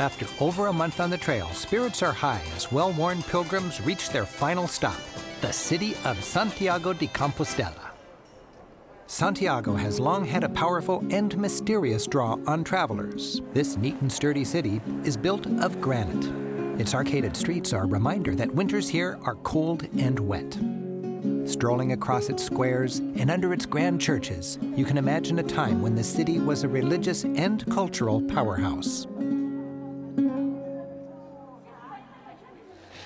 After over a month on the trail, spirits are high as well worn pilgrims reach their final stop, the city of Santiago de Compostela. Santiago has long had a powerful and mysterious draw on travelers. This neat and sturdy city is built of granite. Its arcaded streets are a reminder that winters here are cold and wet. Strolling across its squares and under its grand churches, you can imagine a time when the city was a religious and cultural powerhouse.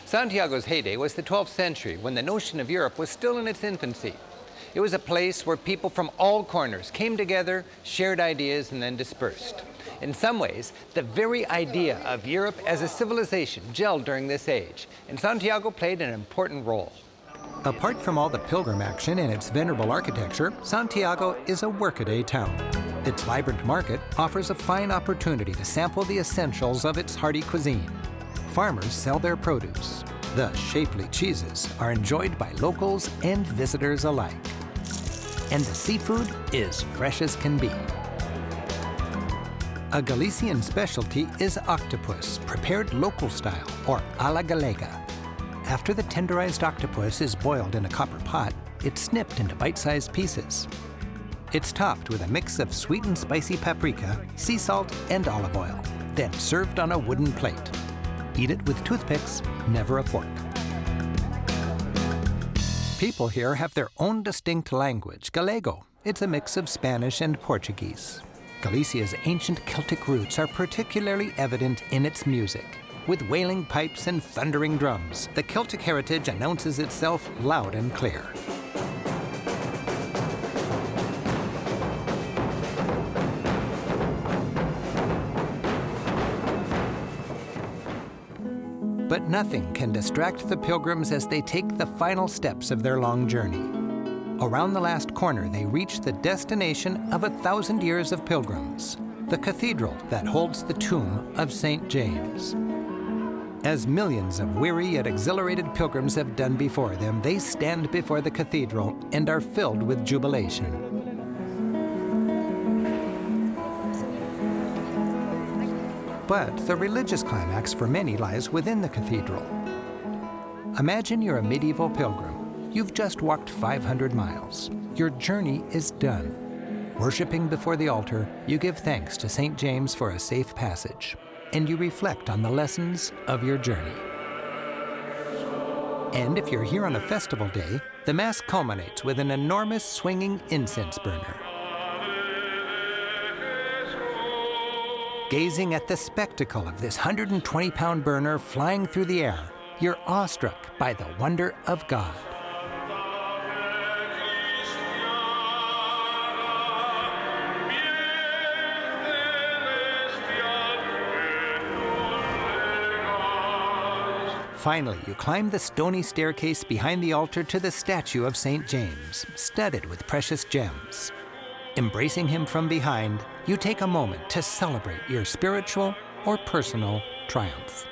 Santiago's heyday was the 12th century when the notion of Europe was still in its infancy. It was a place where people from all corners came together, shared ideas, and then dispersed. In some ways, the very idea of Europe as a civilization gelled during this age, and Santiago played an important role. Apart from all the pilgrim action and its venerable architecture, Santiago is a workaday town. Its vibrant market offers a fine opportunity to sample the essentials of its hearty cuisine farmers sell their produce. The shapely cheeses are enjoyed by locals and visitors alike. And the seafood is fresh as can be. A Galician specialty is octopus, prepared local style, or a la galega. After the tenderized octopus is boiled in a copper pot, it's snipped into bite-sized pieces. It's topped with a mix of sweet and spicy paprika, sea salt, and olive oil, then served on a wooden plate. Eat it with toothpicks, never a fork. People here have their own distinct language, Gallego. It's a mix of Spanish and Portuguese. Galicia's ancient Celtic roots are particularly evident in its music. With wailing pipes and thundering drums, the Celtic heritage announces itself loud and clear. But nothing can distract the pilgrims as they take the final steps of their long journey. Around the last corner, they reach the destination of a thousand years of pilgrims, the cathedral that holds the tomb of St. James. As millions of weary yet exhilarated pilgrims have done before them, they stand before the cathedral and are filled with jubilation. But the religious climax for many lies within the cathedral. Imagine you're a medieval pilgrim. You've just walked 500 miles. Your journey is done. Worshipping before the altar, you give thanks to St. James for a safe passage, and you reflect on the lessons of your journey. And if you're here on a festival day, the Mass culminates with an enormous swinging incense burner. Gazing at the spectacle of this 120 pound burner flying through the air, you're awestruck by the wonder of God. Finally, you climb the stony staircase behind the altar to the statue of St. James, studded with precious gems. Embracing him from behind, you take a moment to celebrate your spiritual or personal triumph.